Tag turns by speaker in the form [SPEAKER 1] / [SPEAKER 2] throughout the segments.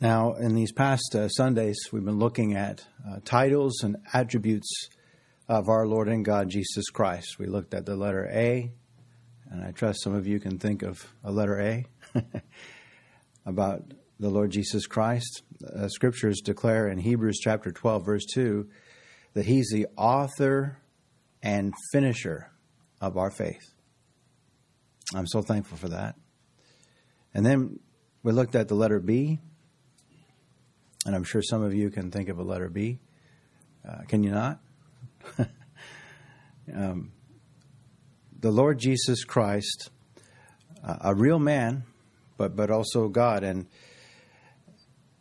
[SPEAKER 1] Now, in these past uh, Sundays, we've been looking at uh, titles and attributes of our Lord and God Jesus Christ. We looked at the letter A, and I trust some of you can think of a letter A about the Lord Jesus Christ. Uh, scriptures declare in Hebrews chapter 12, verse 2, that He's the author and finisher of our faith. I'm so thankful for that. And then we looked at the letter B, and I'm sure some of you can think of a letter B. Uh, can you not? um, the Lord Jesus Christ, uh, a real man, but but also God, and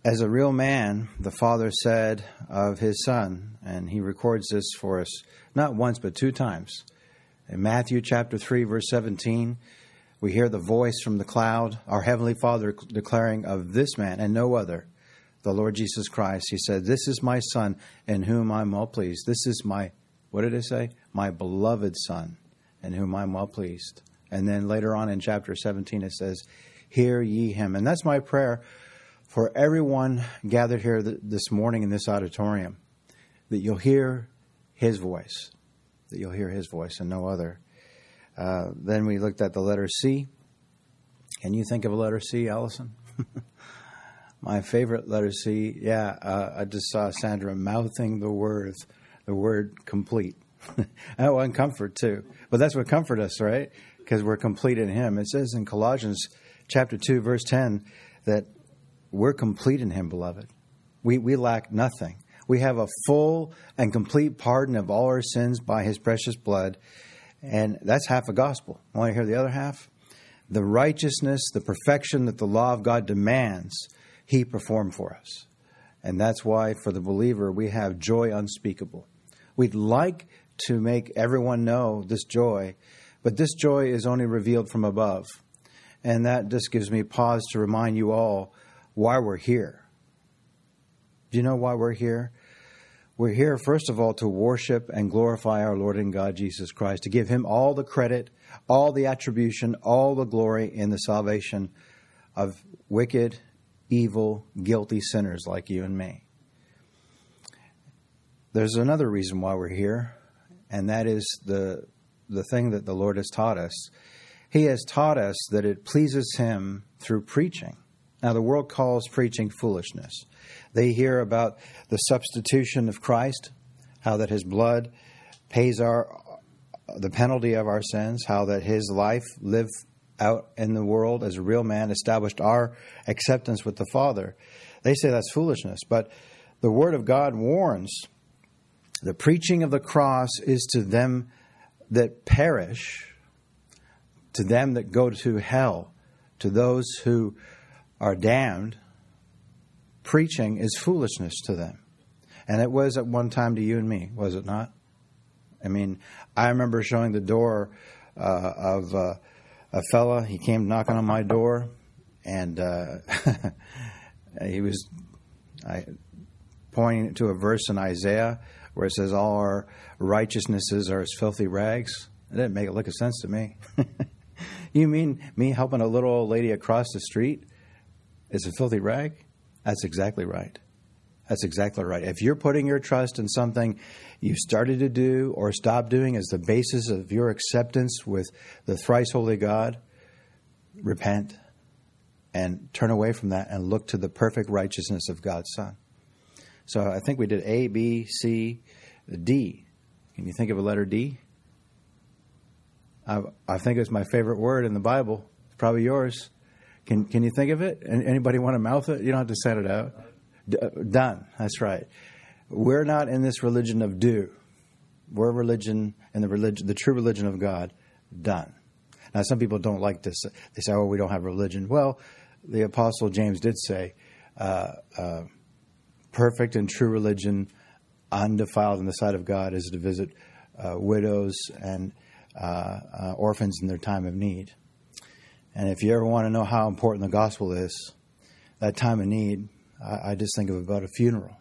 [SPEAKER 1] as a real man, the Father said of His Son, and He records this for us not once but two times. In Matthew chapter three, verse seventeen, we hear the voice from the cloud, our heavenly Father declaring of this man and no other the Lord Jesus Christ. He said, This is my Son in whom I'm well pleased. This is my, what did it say? My beloved Son in whom I'm well pleased. And then later on in chapter 17, it says, Hear ye him. And that's my prayer for everyone gathered here this morning in this auditorium that you'll hear his voice, that you'll hear his voice and no other. Uh, then we looked at the letter C. Can you think of a letter C, Allison? My favorite letter C, yeah, uh, I just saw Sandra mouthing the word, the word complete. oh, and comfort too. But that's what comfort us, right? Because we're complete in Him. It says in Colossians chapter 2, verse 10, that we're complete in Him, beloved. We, we lack nothing. We have a full and complete pardon of all our sins by His precious blood. And that's half a gospel. Want to hear the other half? The righteousness, the perfection that the law of God demands he performed for us. And that's why, for the believer, we have joy unspeakable. We'd like to make everyone know this joy, but this joy is only revealed from above. And that just gives me pause to remind you all why we're here. Do you know why we're here? We're here, first of all, to worship and glorify our Lord and God Jesus Christ, to give Him all the credit, all the attribution, all the glory in the salvation of wicked evil, guilty sinners like you and me. There's another reason why we're here, and that is the, the thing that the Lord has taught us. He has taught us that it pleases Him through preaching. Now, the world calls preaching foolishness. They hear about the substitution of Christ, how that His blood pays our the penalty of our sins, how that His life lived out in the world as a real man established our acceptance with the Father. They say that's foolishness, but the Word of God warns the preaching of the cross is to them that perish, to them that go to hell, to those who are damned. Preaching is foolishness to them. And it was at one time to you and me, was it not? I mean, I remember showing the door uh, of. Uh, a fella. He came knocking on my door, and uh, he was I, pointing to a verse in Isaiah where it says, "All our righteousnesses are as filthy rags." It didn't make a lick of sense to me. you mean me helping a little old lady across the street is a filthy rag? That's exactly right. That's exactly right. If you're putting your trust in something you started to do or stopped doing as the basis of your acceptance with the thrice holy God, repent and turn away from that and look to the perfect righteousness of God's Son. So I think we did A, B, C, D. Can you think of a letter D? I, I think it's my favorite word in the Bible. It's probably yours. Can Can you think of it? Anybody want to mouth it? You don't have to set it out. D- uh, done. That's right. We're not in this religion of do. We're religion in the religion, the true religion of God. Done. Now, some people don't like this. They say, "Oh, we don't have religion." Well, the Apostle James did say, uh, uh, "Perfect and true religion, undefiled in the sight of God, is to visit uh, widows and uh, uh, orphans in their time of need." And if you ever want to know how important the gospel is, that time of need, I, I just think of about a funeral.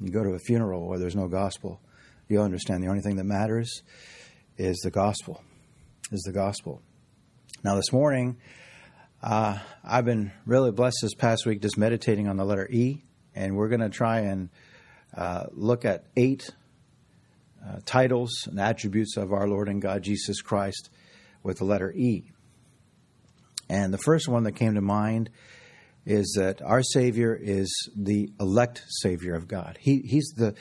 [SPEAKER 1] You go to a funeral where there's no gospel, you'll understand the only thing that matters is the gospel. Is the gospel. Now, this morning, Uh, I've been really blessed this past week just meditating on the letter E, and we're going to try and uh, look at eight uh, titles and attributes of our Lord and God Jesus Christ with the letter E. And the first one that came to mind is that our Savior is the elect Savior of God. He, he's the.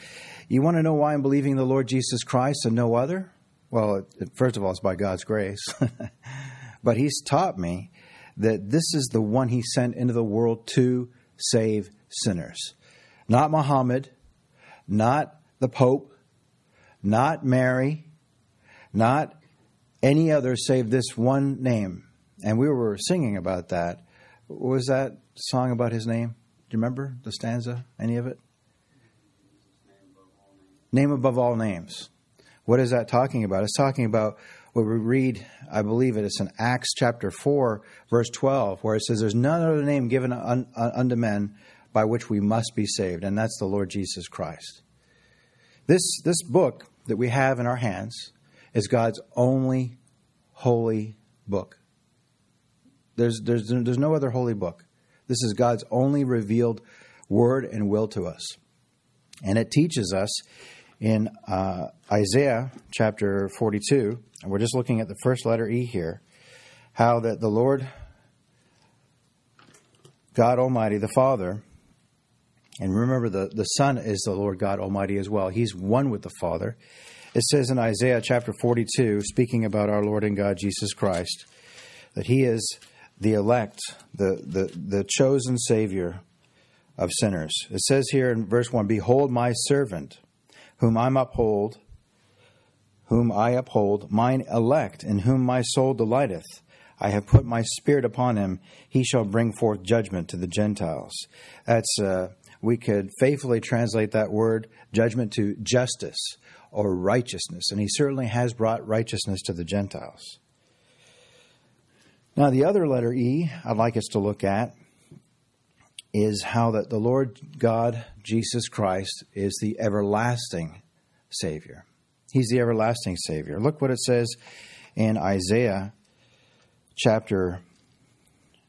[SPEAKER 1] You want to know why I'm believing the Lord Jesus Christ and no other? Well, first of all, it's by God's grace. but He's taught me that this is the one he sent into the world to save sinners. Not Muhammad, not the Pope, not Mary, not any other save this one name. And we were singing about that. Was that song about his name? Do you remember the stanza? Any of it? Name above all names. What is that talking about? It's talking about what we read, I believe it, it is in Acts chapter 4, verse 12, where it says, There's none other name given un, un, unto men by which we must be saved, and that's the Lord Jesus Christ. This, this book that we have in our hands is God's only holy book. There's, there's, there's no other holy book. This is God's only revealed word and will to us. And it teaches us in uh, Isaiah chapter 42, and we're just looking at the first letter E here, how that the Lord God Almighty, the Father, and remember the, the Son is the Lord God Almighty as well. He's one with the Father. It says in Isaiah chapter 42, speaking about our Lord and God Jesus Christ, that He is the elect, the, the, the chosen Savior of sinners. It says here in verse 1 Behold, my servant whom I uphold, whom I uphold, mine elect, in whom my soul delighteth. I have put my spirit upon him; he shall bring forth judgment to the Gentiles. That's uh, we could faithfully translate that word judgment to justice or righteousness, and he certainly has brought righteousness to the Gentiles. Now, the other letter E I'd like us to look at is how that the Lord God, Jesus Christ, is the everlasting Savior. He's the everlasting Savior. Look what it says in Isaiah chapter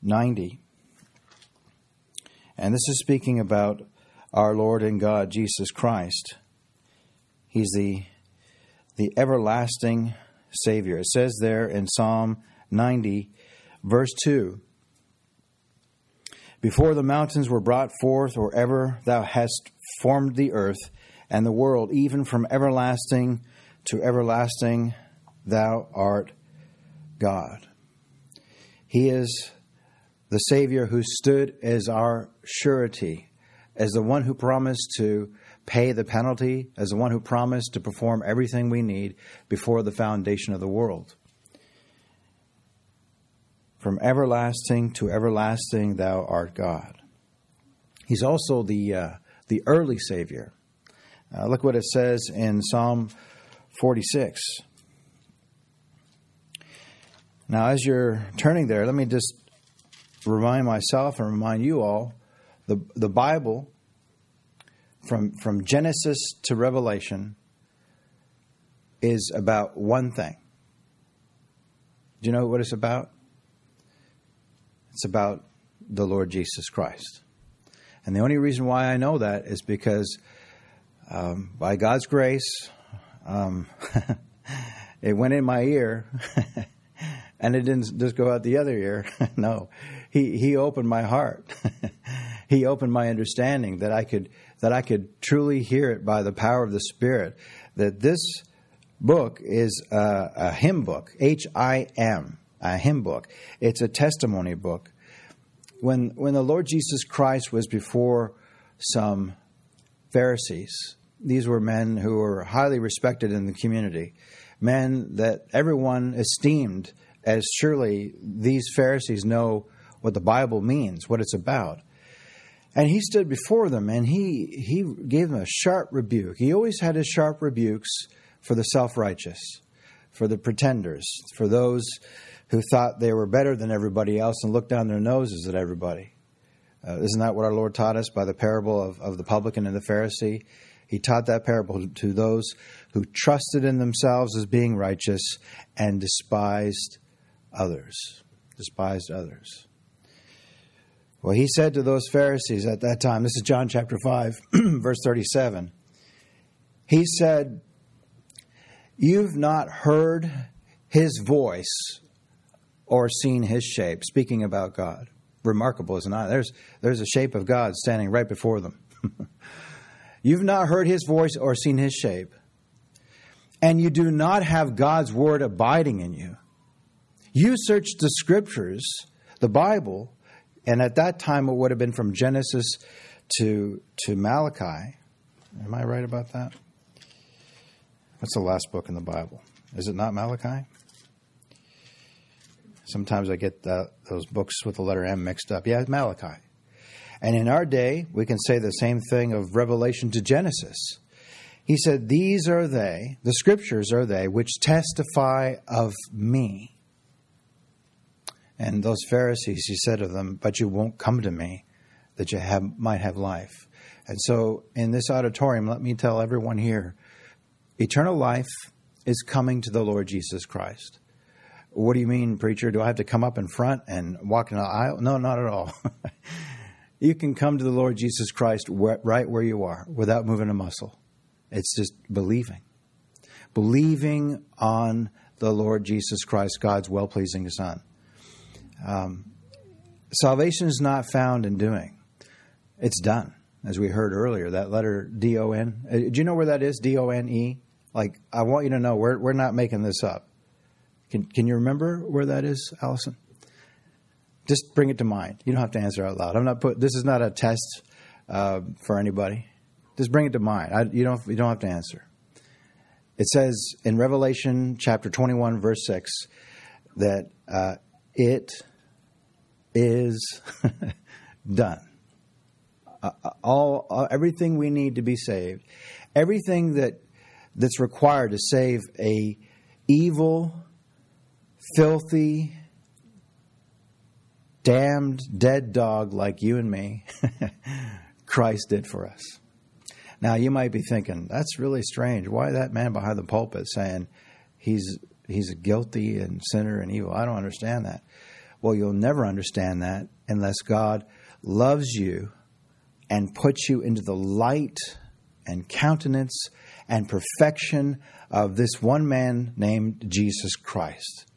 [SPEAKER 1] 90. And this is speaking about our Lord and God, Jesus Christ. He's the, the everlasting Savior. It says there in Psalm 90, verse 2 before the mountains were brought forth, or ever thou hast formed the earth and the world, even from everlasting to everlasting, thou art God. He is the Savior who stood as our surety, as the one who promised to pay the penalty, as the one who promised to perform everything we need before the foundation of the world. From everlasting to everlasting, thou art God. He's also the, uh, the early Savior. Uh, look what it says in Psalm 46. Now, as you're turning there, let me just remind myself and remind you all the, the Bible, from, from Genesis to Revelation, is about one thing. Do you know what it's about? It's about the Lord Jesus Christ. And the only reason why I know that is because um, by God's grace, um, it went in my ear and it didn't just go out the other ear. no, he, he opened my heart. he opened my understanding that I could, that I could truly hear it by the power of the Spirit that this book is a, a hymn book, H I M a hymn book. It's a testimony book. When when the Lord Jesus Christ was before some Pharisees, these were men who were highly respected in the community, men that everyone esteemed as surely these Pharisees know what the Bible means, what it's about. And he stood before them and he, he gave them a sharp rebuke. He always had his sharp rebukes for the self righteous, for the pretenders, for those who thought they were better than everybody else and looked down their noses at everybody. Uh, isn't that what our Lord taught us by the parable of, of the publican and the Pharisee? He taught that parable to those who trusted in themselves as being righteous and despised others. Despised others. Well, he said to those Pharisees at that time, this is John chapter 5, verse 37. He said, You've not heard his voice or seen his shape, speaking about God. Remarkable, isn't it? There's, there's a shape of God standing right before them. You've not heard his voice or seen his shape, and you do not have God's word abiding in you. You search the scriptures, the Bible, and at that time it would have been from Genesis to to Malachi. Am I right about that? What's the last book in the Bible? Is it not Malachi? Sometimes I get the, those books with the letter M mixed up. Yeah, Malachi. And in our day, we can say the same thing of Revelation to Genesis. He said, These are they, the scriptures are they, which testify of me. And those Pharisees, he said of them, But you won't come to me that you have, might have life. And so in this auditorium, let me tell everyone here eternal life is coming to the Lord Jesus Christ. What do you mean, preacher? Do I have to come up in front and walk in the aisle? No, not at all. you can come to the Lord Jesus Christ right where you are without moving a muscle. It's just believing. Believing on the Lord Jesus Christ, God's well pleasing Son. Um, salvation is not found in doing, it's done, as we heard earlier. That letter D O N. Uh, do you know where that is? D O N E? Like, I want you to know, we're, we're not making this up. Can, can you remember where that is, Allison? Just bring it to mind. You don't have to answer out loud. I'm not put. This is not a test uh, for anybody. Just bring it to mind. I, you don't. You don't have to answer. It says in Revelation chapter 21, verse 6, that uh, it is done. Uh, uh, all, all, everything we need to be saved, everything that that's required to save a evil, filthy, damned, dead dog like you and me, Christ did for us. Now you might be thinking, that's really strange. Why that man behind the pulpit saying he's he's guilty and sinner and evil? I don't understand that. Well, you'll never understand that unless God loves you and puts you into the light and countenance and perfection of this one man named Jesus Christ.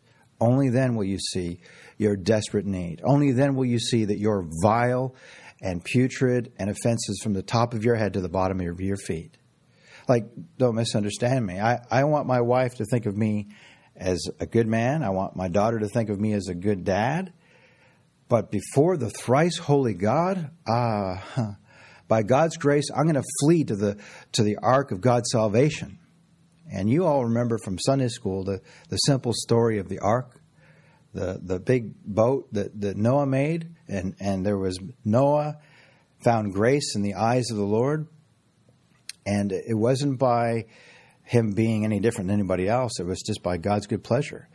[SPEAKER 1] Only then will you see your desperate need. Only then will you see that you're vile and putrid and offenses from the top of your head to the bottom of your feet. Like, don't misunderstand me. I, I want my wife to think of me as a good man. I want my daughter to think of me as a good dad. But before the thrice holy God, ah, uh, by God's grace, I'm going to flee to the to the ark of God's salvation. And you all remember from Sunday school the, the simple story of the ark, the the big boat that, that Noah made, and, and there was Noah found grace in the eyes of the Lord. And it wasn't by him being any different than anybody else. It was just by God's good pleasure.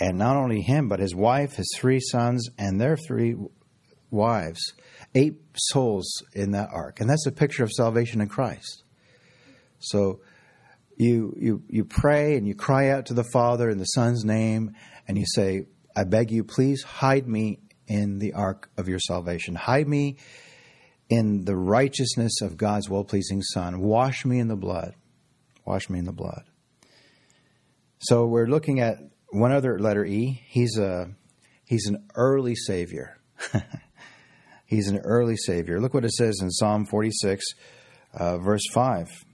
[SPEAKER 1] And not only him, but his wife, his three sons, and their three wives. Eight souls in that ark. And that's a picture of salvation in Christ. So you, you, you pray and you cry out to the Father in the Son's name, and you say, I beg you, please hide me in the ark of your salvation. Hide me in the righteousness of God's well pleasing Son. Wash me in the blood. Wash me in the blood. So we're looking at one other letter E. He's a he's an early savior. he's an early savior. Look what it says in Psalm 46, uh, verse 5.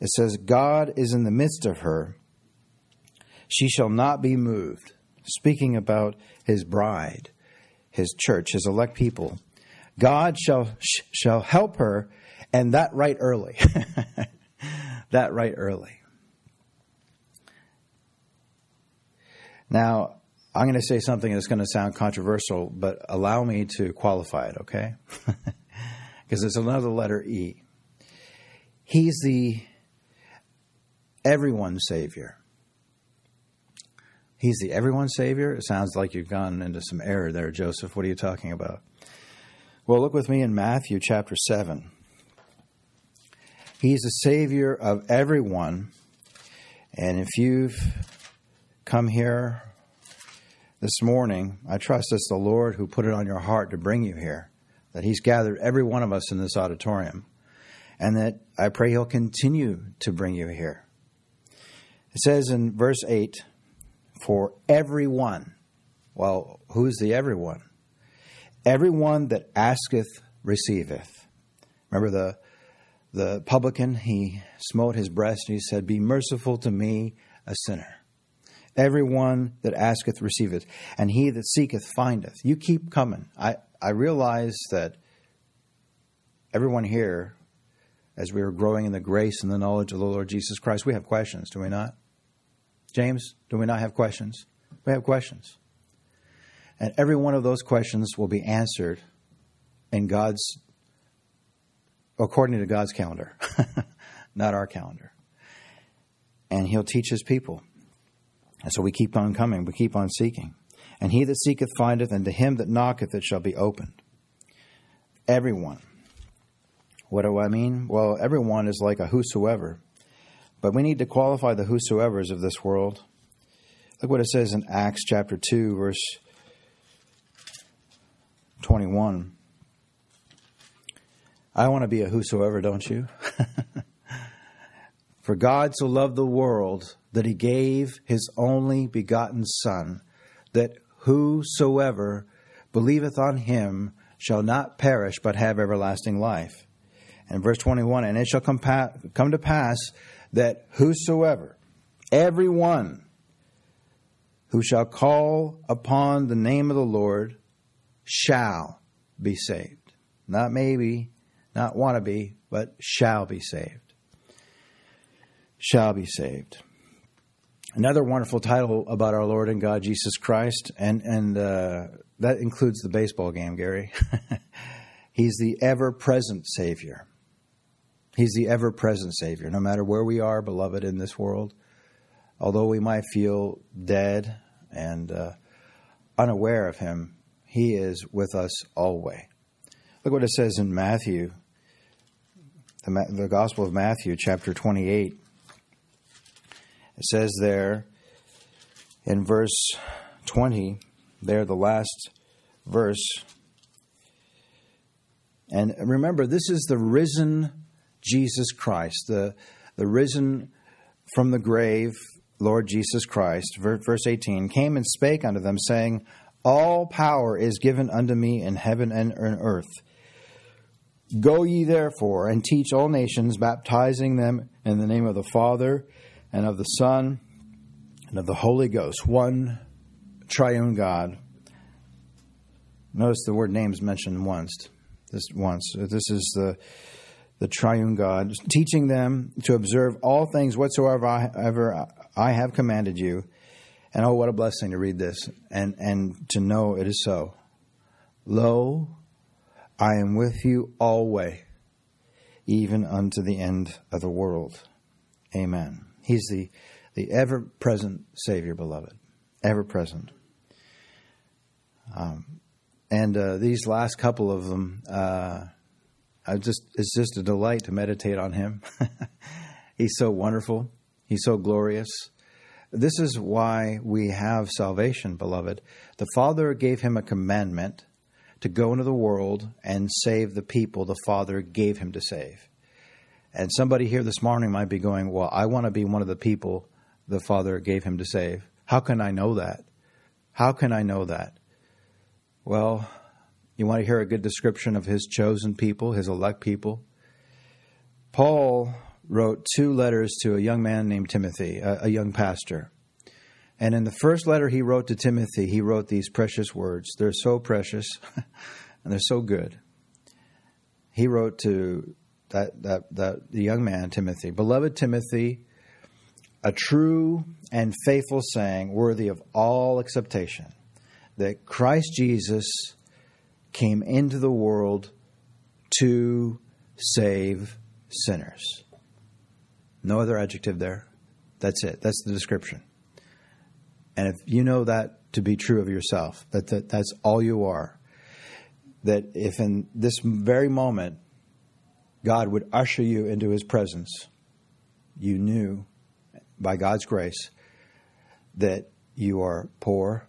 [SPEAKER 1] It says, God is in the midst of her. She shall not be moved. Speaking about his bride, his church, his elect people. God shall, shall help her, and that right early. that right early. Now, I'm going to say something that's going to sound controversial, but allow me to qualify it, okay? Because it's another letter E. He's the everyone Savior. He's the everyone Savior? It sounds like you've gone into some error there, Joseph. What are you talking about? Well, look with me in Matthew chapter 7. He's the Savior of everyone. And if you've come here this morning, I trust it's the Lord who put it on your heart to bring you here. that He's gathered every one of us in this auditorium, and that I pray He'll continue to bring you here. It says in verse 8, for everyone. Well, who's the everyone? Everyone that asketh receiveth. Remember the the publican, he smote his breast and he said, Be merciful to me, a sinner. Everyone that asketh receiveth, and he that seeketh findeth. You keep coming. I, I realize that everyone here, as we are growing in the grace and the knowledge of the Lord Jesus Christ, we have questions, do we not? James, do we not have questions? We have questions. And every one of those questions will be answered in God's, according to God's calendar, not our calendar. And He'll teach His people. And so we keep on coming, we keep on seeking. And he that seeketh findeth, and to him that knocketh it shall be opened. Everyone. What do I mean? Well, everyone is like a whosoever. But we need to qualify the whosoever's of this world. Look what it says in Acts chapter 2, verse 21. I want to be a whosoever, don't you? For God so loved the world that he gave his only begotten Son, that whosoever believeth on him shall not perish but have everlasting life. And verse 21 And it shall come, pa- come to pass that whosoever, every one who shall call upon the name of the Lord, shall be saved. Not maybe, not want to be, but shall be saved. Shall be saved. Another wonderful title about our Lord and God Jesus Christ, and and uh, that includes the baseball game, Gary. He's the ever-present Savior. He's the ever-present Savior, no matter where we are, beloved, in this world. Although we might feel dead and uh, unaware of Him, He is with us always. Look what it says in Matthew, the, the Gospel of Matthew, chapter 28 it says there in verse 20, there, the last verse. And remember, this is the risen Jesus Christ, the, the risen from the grave Lord Jesus Christ. Verse 18 came and spake unto them, saying, All power is given unto me in heaven and in earth. Go ye therefore and teach all nations, baptizing them in the name of the Father and of the Son and of the Holy Ghost, one triune God. Notice the word names mentioned once. This once. This is the the triune God, teaching them to observe all things whatsoever I, ever I have commanded you. And oh, what a blessing to read this and, and to know it is so. Lo, I am with you always, even unto the end of the world. Amen. He's the, the ever present Savior, beloved. Ever present. Um, and uh, these last couple of them, uh, I just it's just a delight to meditate on Him. He's so wonderful. He's so glorious. This is why we have salvation, beloved. The Father gave him a commandment to go into the world and save the people the Father gave him to save. And somebody here this morning might be going, Well, I want to be one of the people the Father gave him to save. How can I know that? How can I know that? Well, you want to hear a good description of his chosen people, his elect people? Paul wrote two letters to a young man named Timothy, a, a young pastor. And in the first letter he wrote to Timothy, he wrote these precious words. They're so precious and they're so good. He wrote to that, that, that the young man, Timothy. Beloved Timothy, a true and faithful saying worthy of all acceptation that Christ Jesus came into the world to save sinners. No other adjective there. That's it. That's the description. And if you know that to be true of yourself, that, that that's all you are, that if in this very moment God would usher you into his presence, you knew by God's grace that you are poor,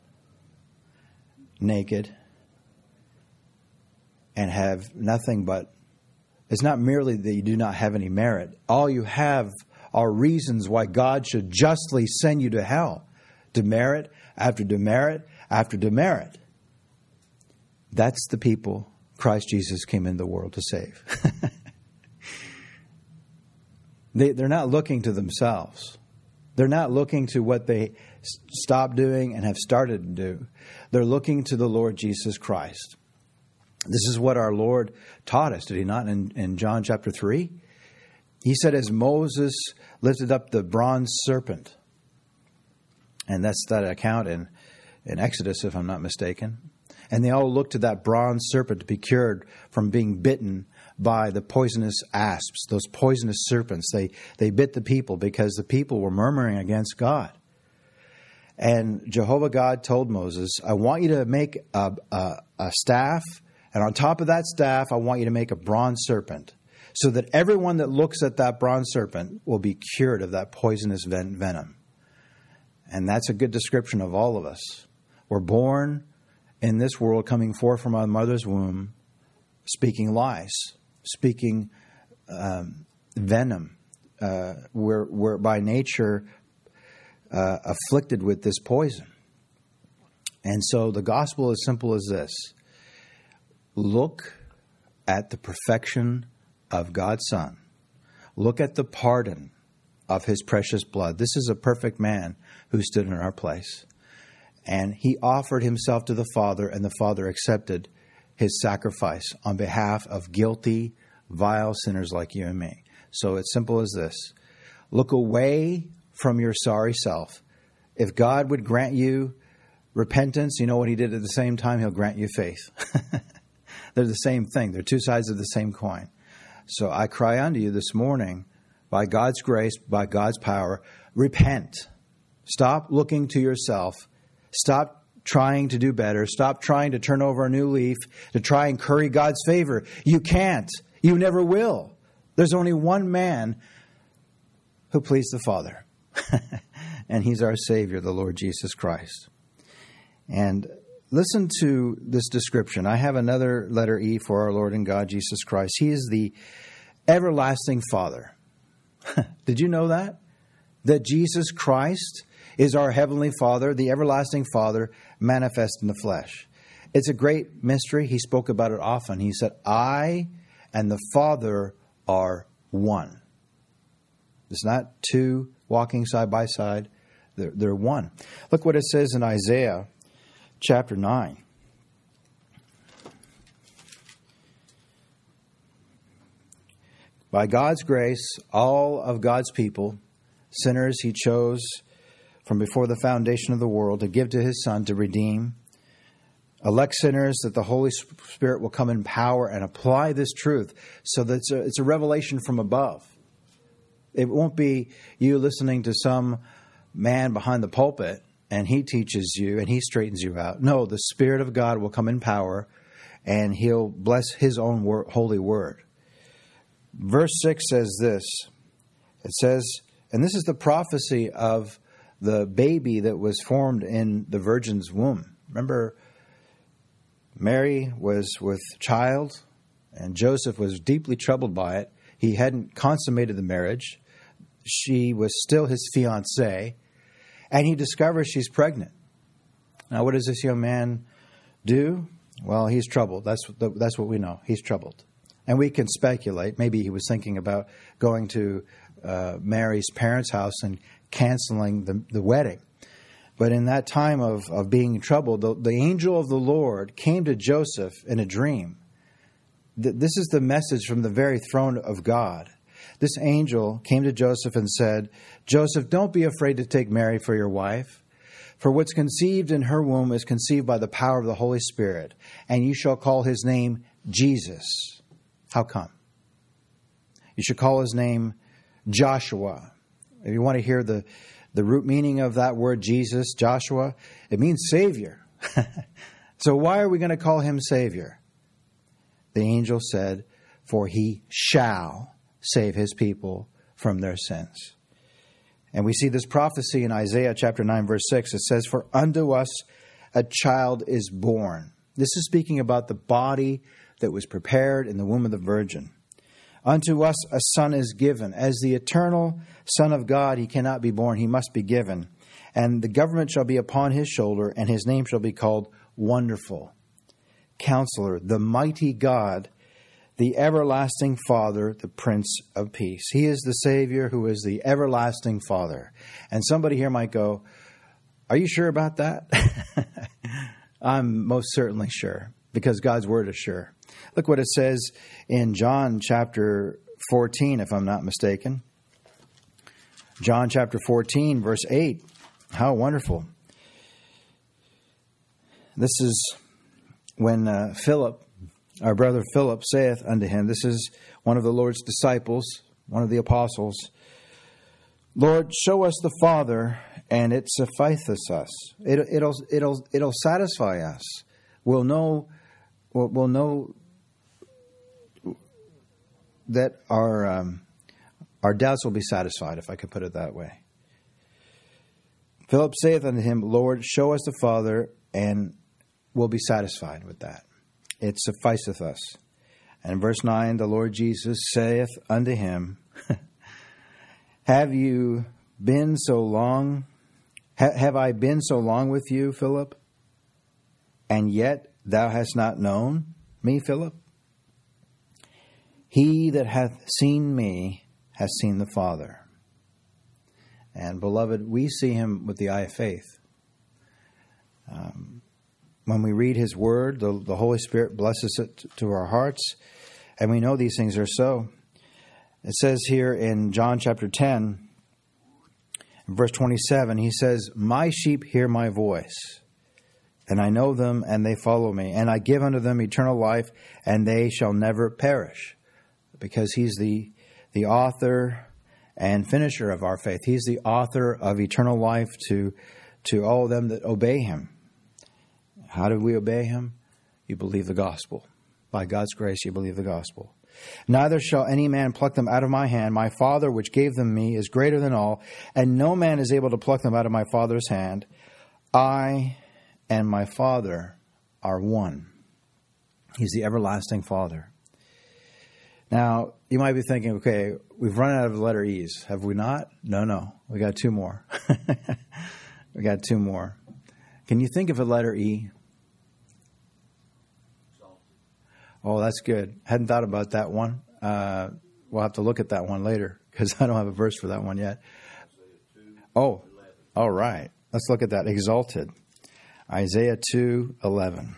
[SPEAKER 1] naked, and have nothing but it's not merely that you do not have any merit. All you have are reasons why God should justly send you to hell. Demerit after demerit after demerit. That's the people Christ Jesus came into the world to save. they, they're not looking to themselves. They're not looking to what they stopped doing and have started to do. They're looking to the Lord Jesus Christ. This is what our Lord taught us, did he not, in, in John chapter 3? He said, as Moses lifted up the bronze serpent, and that's that account in, in Exodus, if I'm not mistaken. And they all looked to that bronze serpent to be cured from being bitten by the poisonous asps, those poisonous serpents. They, they bit the people because the people were murmuring against God. And Jehovah God told Moses, I want you to make a, a, a staff, and on top of that staff, I want you to make a bronze serpent, so that everyone that looks at that bronze serpent will be cured of that poisonous ven- venom. And that's a good description of all of us. We're born in this world, coming forth from our mother's womb, speaking lies, speaking um, venom. Uh, we're, we're by nature uh, afflicted with this poison. And so the gospel is simple as this look at the perfection of God's Son, look at the pardon of his precious blood. This is a perfect man who stood in our place. And he offered himself to the Father, and the Father accepted his sacrifice on behalf of guilty, vile sinners like you and me. So it's simple as this look away from your sorry self. If God would grant you repentance, you know what he did at the same time? He'll grant you faith. They're the same thing, they're two sides of the same coin. So I cry unto you this morning, by God's grace, by God's power, repent. Stop looking to yourself. Stop trying to do better. Stop trying to turn over a new leaf to try and curry God's favor. You can't. You never will. There's only one man who pleased the Father. and he's our Savior, the Lord Jesus Christ. And listen to this description. I have another letter E for our Lord and God Jesus Christ. He is the everlasting Father. Did you know that? That Jesus Christ is our Heavenly Father, the everlasting Father, manifest in the flesh. It's a great mystery. He spoke about it often. He said, I and the Father are one. It's not two walking side by side, they're, they're one. Look what it says in Isaiah chapter 9. By God's grace, all of God's people, sinners he chose from before the foundation of the world to give to his Son to redeem. Elect sinners that the Holy Spirit will come in power and apply this truth so that it's a, it's a revelation from above. It won't be you listening to some man behind the pulpit and he teaches you and he straightens you out. No, the Spirit of God will come in power and he'll bless his own holy word. Verse 6 says this it says, and this is the prophecy of the baby that was formed in the virgin's womb. Remember, Mary was with child, and Joseph was deeply troubled by it. He hadn't consummated the marriage. She was still his fiancee, and he discovers she's pregnant. Now, what does this young man do? Well, he's troubled. That's that's what we know. He's troubled, and we can speculate. Maybe he was thinking about going to uh, Mary's parents' house and canceling the, the wedding. But in that time of, of being troubled, the, the angel of the Lord came to Joseph in a dream. This is the message from the very throne of God. This angel came to Joseph and said, Joseph, don't be afraid to take Mary for your wife. For what's conceived in her womb is conceived by the power of the Holy Spirit, and you shall call his name Jesus. How come? You should call his name Joshua. If you want to hear the, the root meaning of that word Jesus, Joshua, it means Savior. so why are we going to call him Savior? The angel said, For he shall save his people from their sins. And we see this prophecy in Isaiah chapter 9, verse 6. It says, For unto us a child is born. This is speaking about the body, that was prepared in the womb of the Virgin. Unto us a son is given. As the eternal Son of God, he cannot be born, he must be given. And the government shall be upon his shoulder, and his name shall be called Wonderful, Counselor, the Mighty God, the Everlasting Father, the Prince of Peace. He is the Savior who is the Everlasting Father. And somebody here might go, Are you sure about that? I'm most certainly sure, because God's Word is sure. Look what it says in John chapter 14, if I'm not mistaken. John chapter 14, verse 8. How wonderful. This is when uh, Philip, our brother Philip, saith unto him, This is one of the Lord's disciples, one of the apostles, Lord, show us the Father, and it sufficeth us. It, it'll, it'll, it'll satisfy us. We'll know, we'll, we'll know that our um, our doubts will be satisfied, if I could put it that way. Philip saith unto him, Lord, show us the Father, and we'll be satisfied with that. It sufficeth us. And verse 9, the Lord Jesus saith unto him, Have you been so long? Ha- have I been so long with you, Philip? And yet thou hast not known me, Philip? He that hath seen me hath seen the Father. And beloved, we see him with the eye of faith. Um, when we read his word, the, the Holy Spirit blesses it to our hearts, and we know these things are so. It says here in John chapter 10, verse 27, he says, My sheep hear my voice, and I know them, and they follow me, and I give unto them eternal life, and they shall never perish because he's the, the author and finisher of our faith. He's the author of eternal life to, to all of them that obey him. How do we obey him? You believe the gospel. By God's grace, you believe the gospel. Neither shall any man pluck them out of my hand. My Father, which gave them me, is greater than all, and no man is able to pluck them out of my Father's hand. I and my Father are one. He's the everlasting Father. Now, you might be thinking, okay, we've run out of letter E's. Have we not? No, no. We got two more. we got two more. Can you think of a letter E? Oh, that's good. Hadn't thought about that one. Uh, we'll have to look at that one later because I don't have a verse for that one yet. Oh, all right. Let's look at that. Exalted. Isaiah 2 11.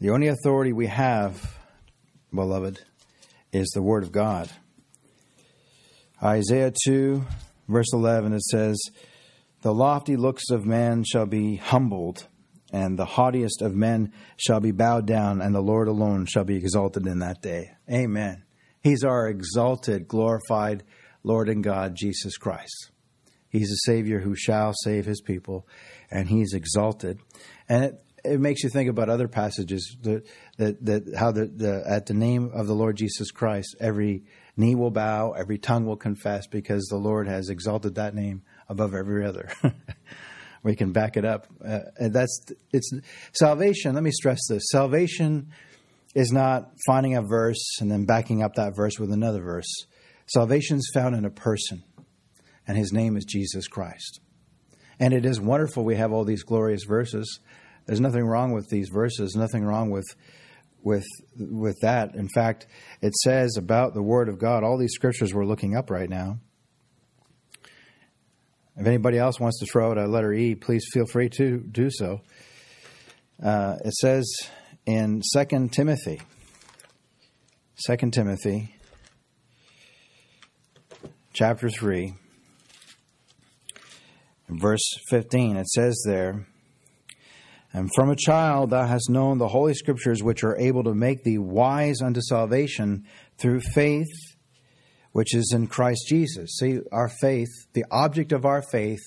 [SPEAKER 1] The only authority we have, beloved, is the Word of God. Isaiah 2, verse 11, it says, The lofty looks of man shall be humbled, and the haughtiest of men shall be bowed down, and the Lord alone shall be exalted in that day. Amen. He's our exalted, glorified Lord and God, Jesus Christ. He's a Savior who shall save his people, and he's exalted. And it, it makes you think about other passages that that, that how the, the at the name of the Lord Jesus Christ, every knee will bow, every tongue will confess, because the Lord has exalted that name above every other. we can back it up. Uh, that's it's salvation. Let me stress this: salvation is not finding a verse and then backing up that verse with another verse. Salvation is found in a person, and His name is Jesus Christ. And it is wonderful we have all these glorious verses there's nothing wrong with these verses, nothing wrong with with with that. In fact, it says about the word of God, all these scriptures we're looking up right now. If anybody else wants to throw out a letter E, please feel free to do so. Uh, it says in Second Timothy, Second Timothy, chapter three, verse fifteen. It says there. And from a child thou hast known the holy scriptures, which are able to make thee wise unto salvation through faith, which is in Christ Jesus. See, our faith, the object of our faith,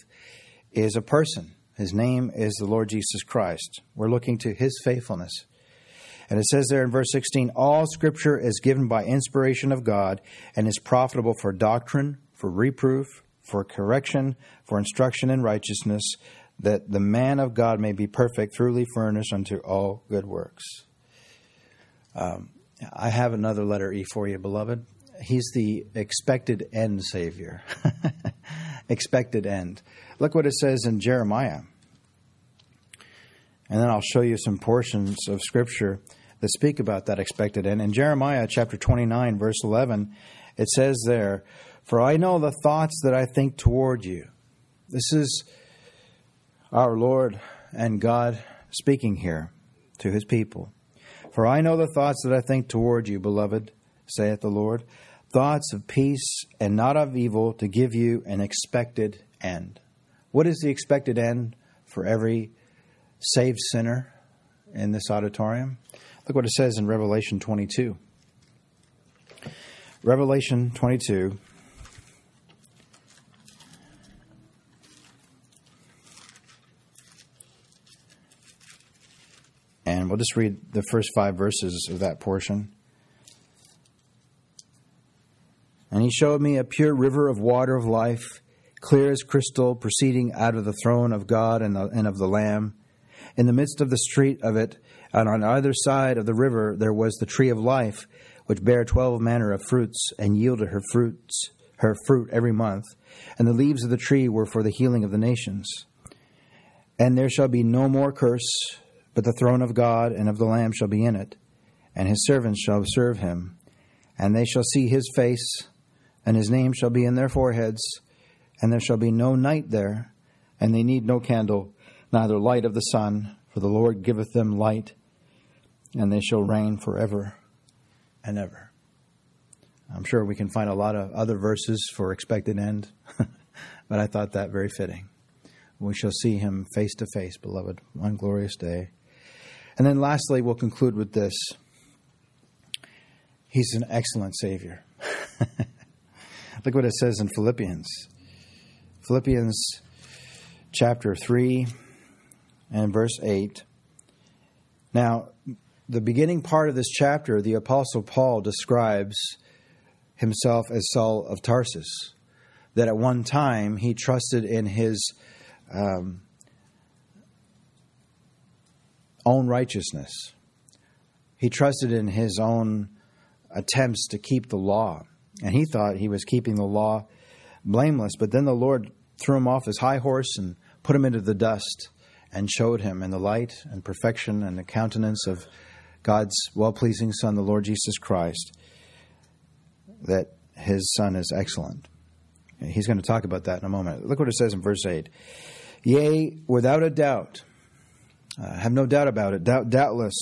[SPEAKER 1] is a person. His name is the Lord Jesus Christ. We're looking to his faithfulness. And it says there in verse 16 All scripture is given by inspiration of God and is profitable for doctrine, for reproof, for correction, for instruction in righteousness that the man of God may be perfect, truly furnished unto all good works. Um, I have another letter E for you, beloved. He's the expected end Savior. expected end. Look what it says in Jeremiah. And then I'll show you some portions of Scripture that speak about that expected end. In Jeremiah chapter 29, verse 11, it says there, For I know the thoughts that I think toward you. This is our Lord and God speaking here to his people. For I know the thoughts that I think toward you, beloved, saith the Lord, thoughts of peace and not of evil, to give you an expected end. What is the expected end for every saved sinner in this auditorium? Look what it says in Revelation 22. Revelation 22. And we'll just read the first five verses of that portion. And he showed me a pure river of water of life, clear as crystal, proceeding out of the throne of God and, the, and of the Lamb. In the midst of the street of it, and on either side of the river, there was the tree of life, which bare twelve manner of fruits, and yielded her fruits, her fruit every month. And the leaves of the tree were for the healing of the nations. And there shall be no more curse, but the throne of God and of the Lamb shall be in it, and his servants shall serve him. And they shall see his face, and his name shall be in their foreheads, and there shall be no night there, and they need no candle, neither light of the sun, for the Lord giveth them light, and they shall reign forever and ever. I'm sure we can find a lot of other verses for expected end, but I thought that very fitting. We shall see him face to face, beloved, one glorious day. And then lastly, we'll conclude with this. He's an excellent Savior. Look what it says in Philippians. Philippians chapter 3 and verse 8. Now, the beginning part of this chapter, the Apostle Paul describes himself as Saul of Tarsus, that at one time he trusted in his um, own righteousness. He trusted in his own attempts to keep the law, and he thought he was keeping the law blameless. But then the Lord threw him off his high horse and put him into the dust and showed him in the light and perfection and the countenance of God's well pleasing Son, the Lord Jesus Christ, that his Son is excellent. He's going to talk about that in a moment. Look what it says in verse 8. Yea, without a doubt, I have no doubt about it, doubt, doubtless,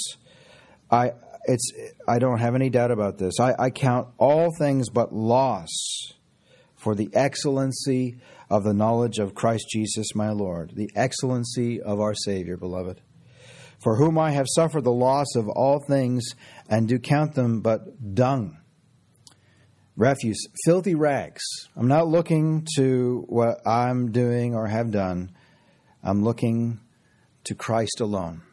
[SPEAKER 1] I, it's, I don't have any doubt about this. I, I count all things but loss for the excellency of the knowledge of Christ Jesus my Lord, the excellency of our Savior, beloved, for whom I have suffered the loss of all things and do count them but dung, refuse, filthy rags. I'm not looking to what I'm doing or have done, I'm looking to Christ alone.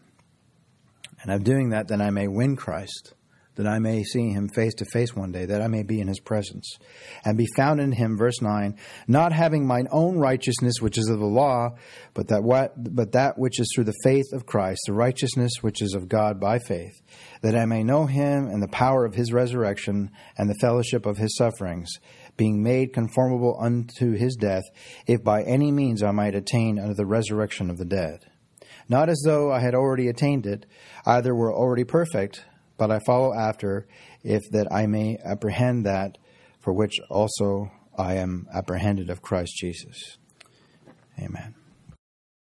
[SPEAKER 1] And I'm doing that that I may win Christ that I may see him face to face one day, that I may be in his presence, and be found in him, verse 9, not having mine own righteousness, which is of the law, but that, what, but that which is through the faith of Christ, the righteousness which is of God by faith, that I may know him and the power of his resurrection and the fellowship of his sufferings, being made conformable unto his death, if by any means I might attain unto the resurrection of the dead. Not as though I had already attained it, either were already perfect, but I follow after, if that I may apprehend that for which also I am apprehended of Christ Jesus. Amen.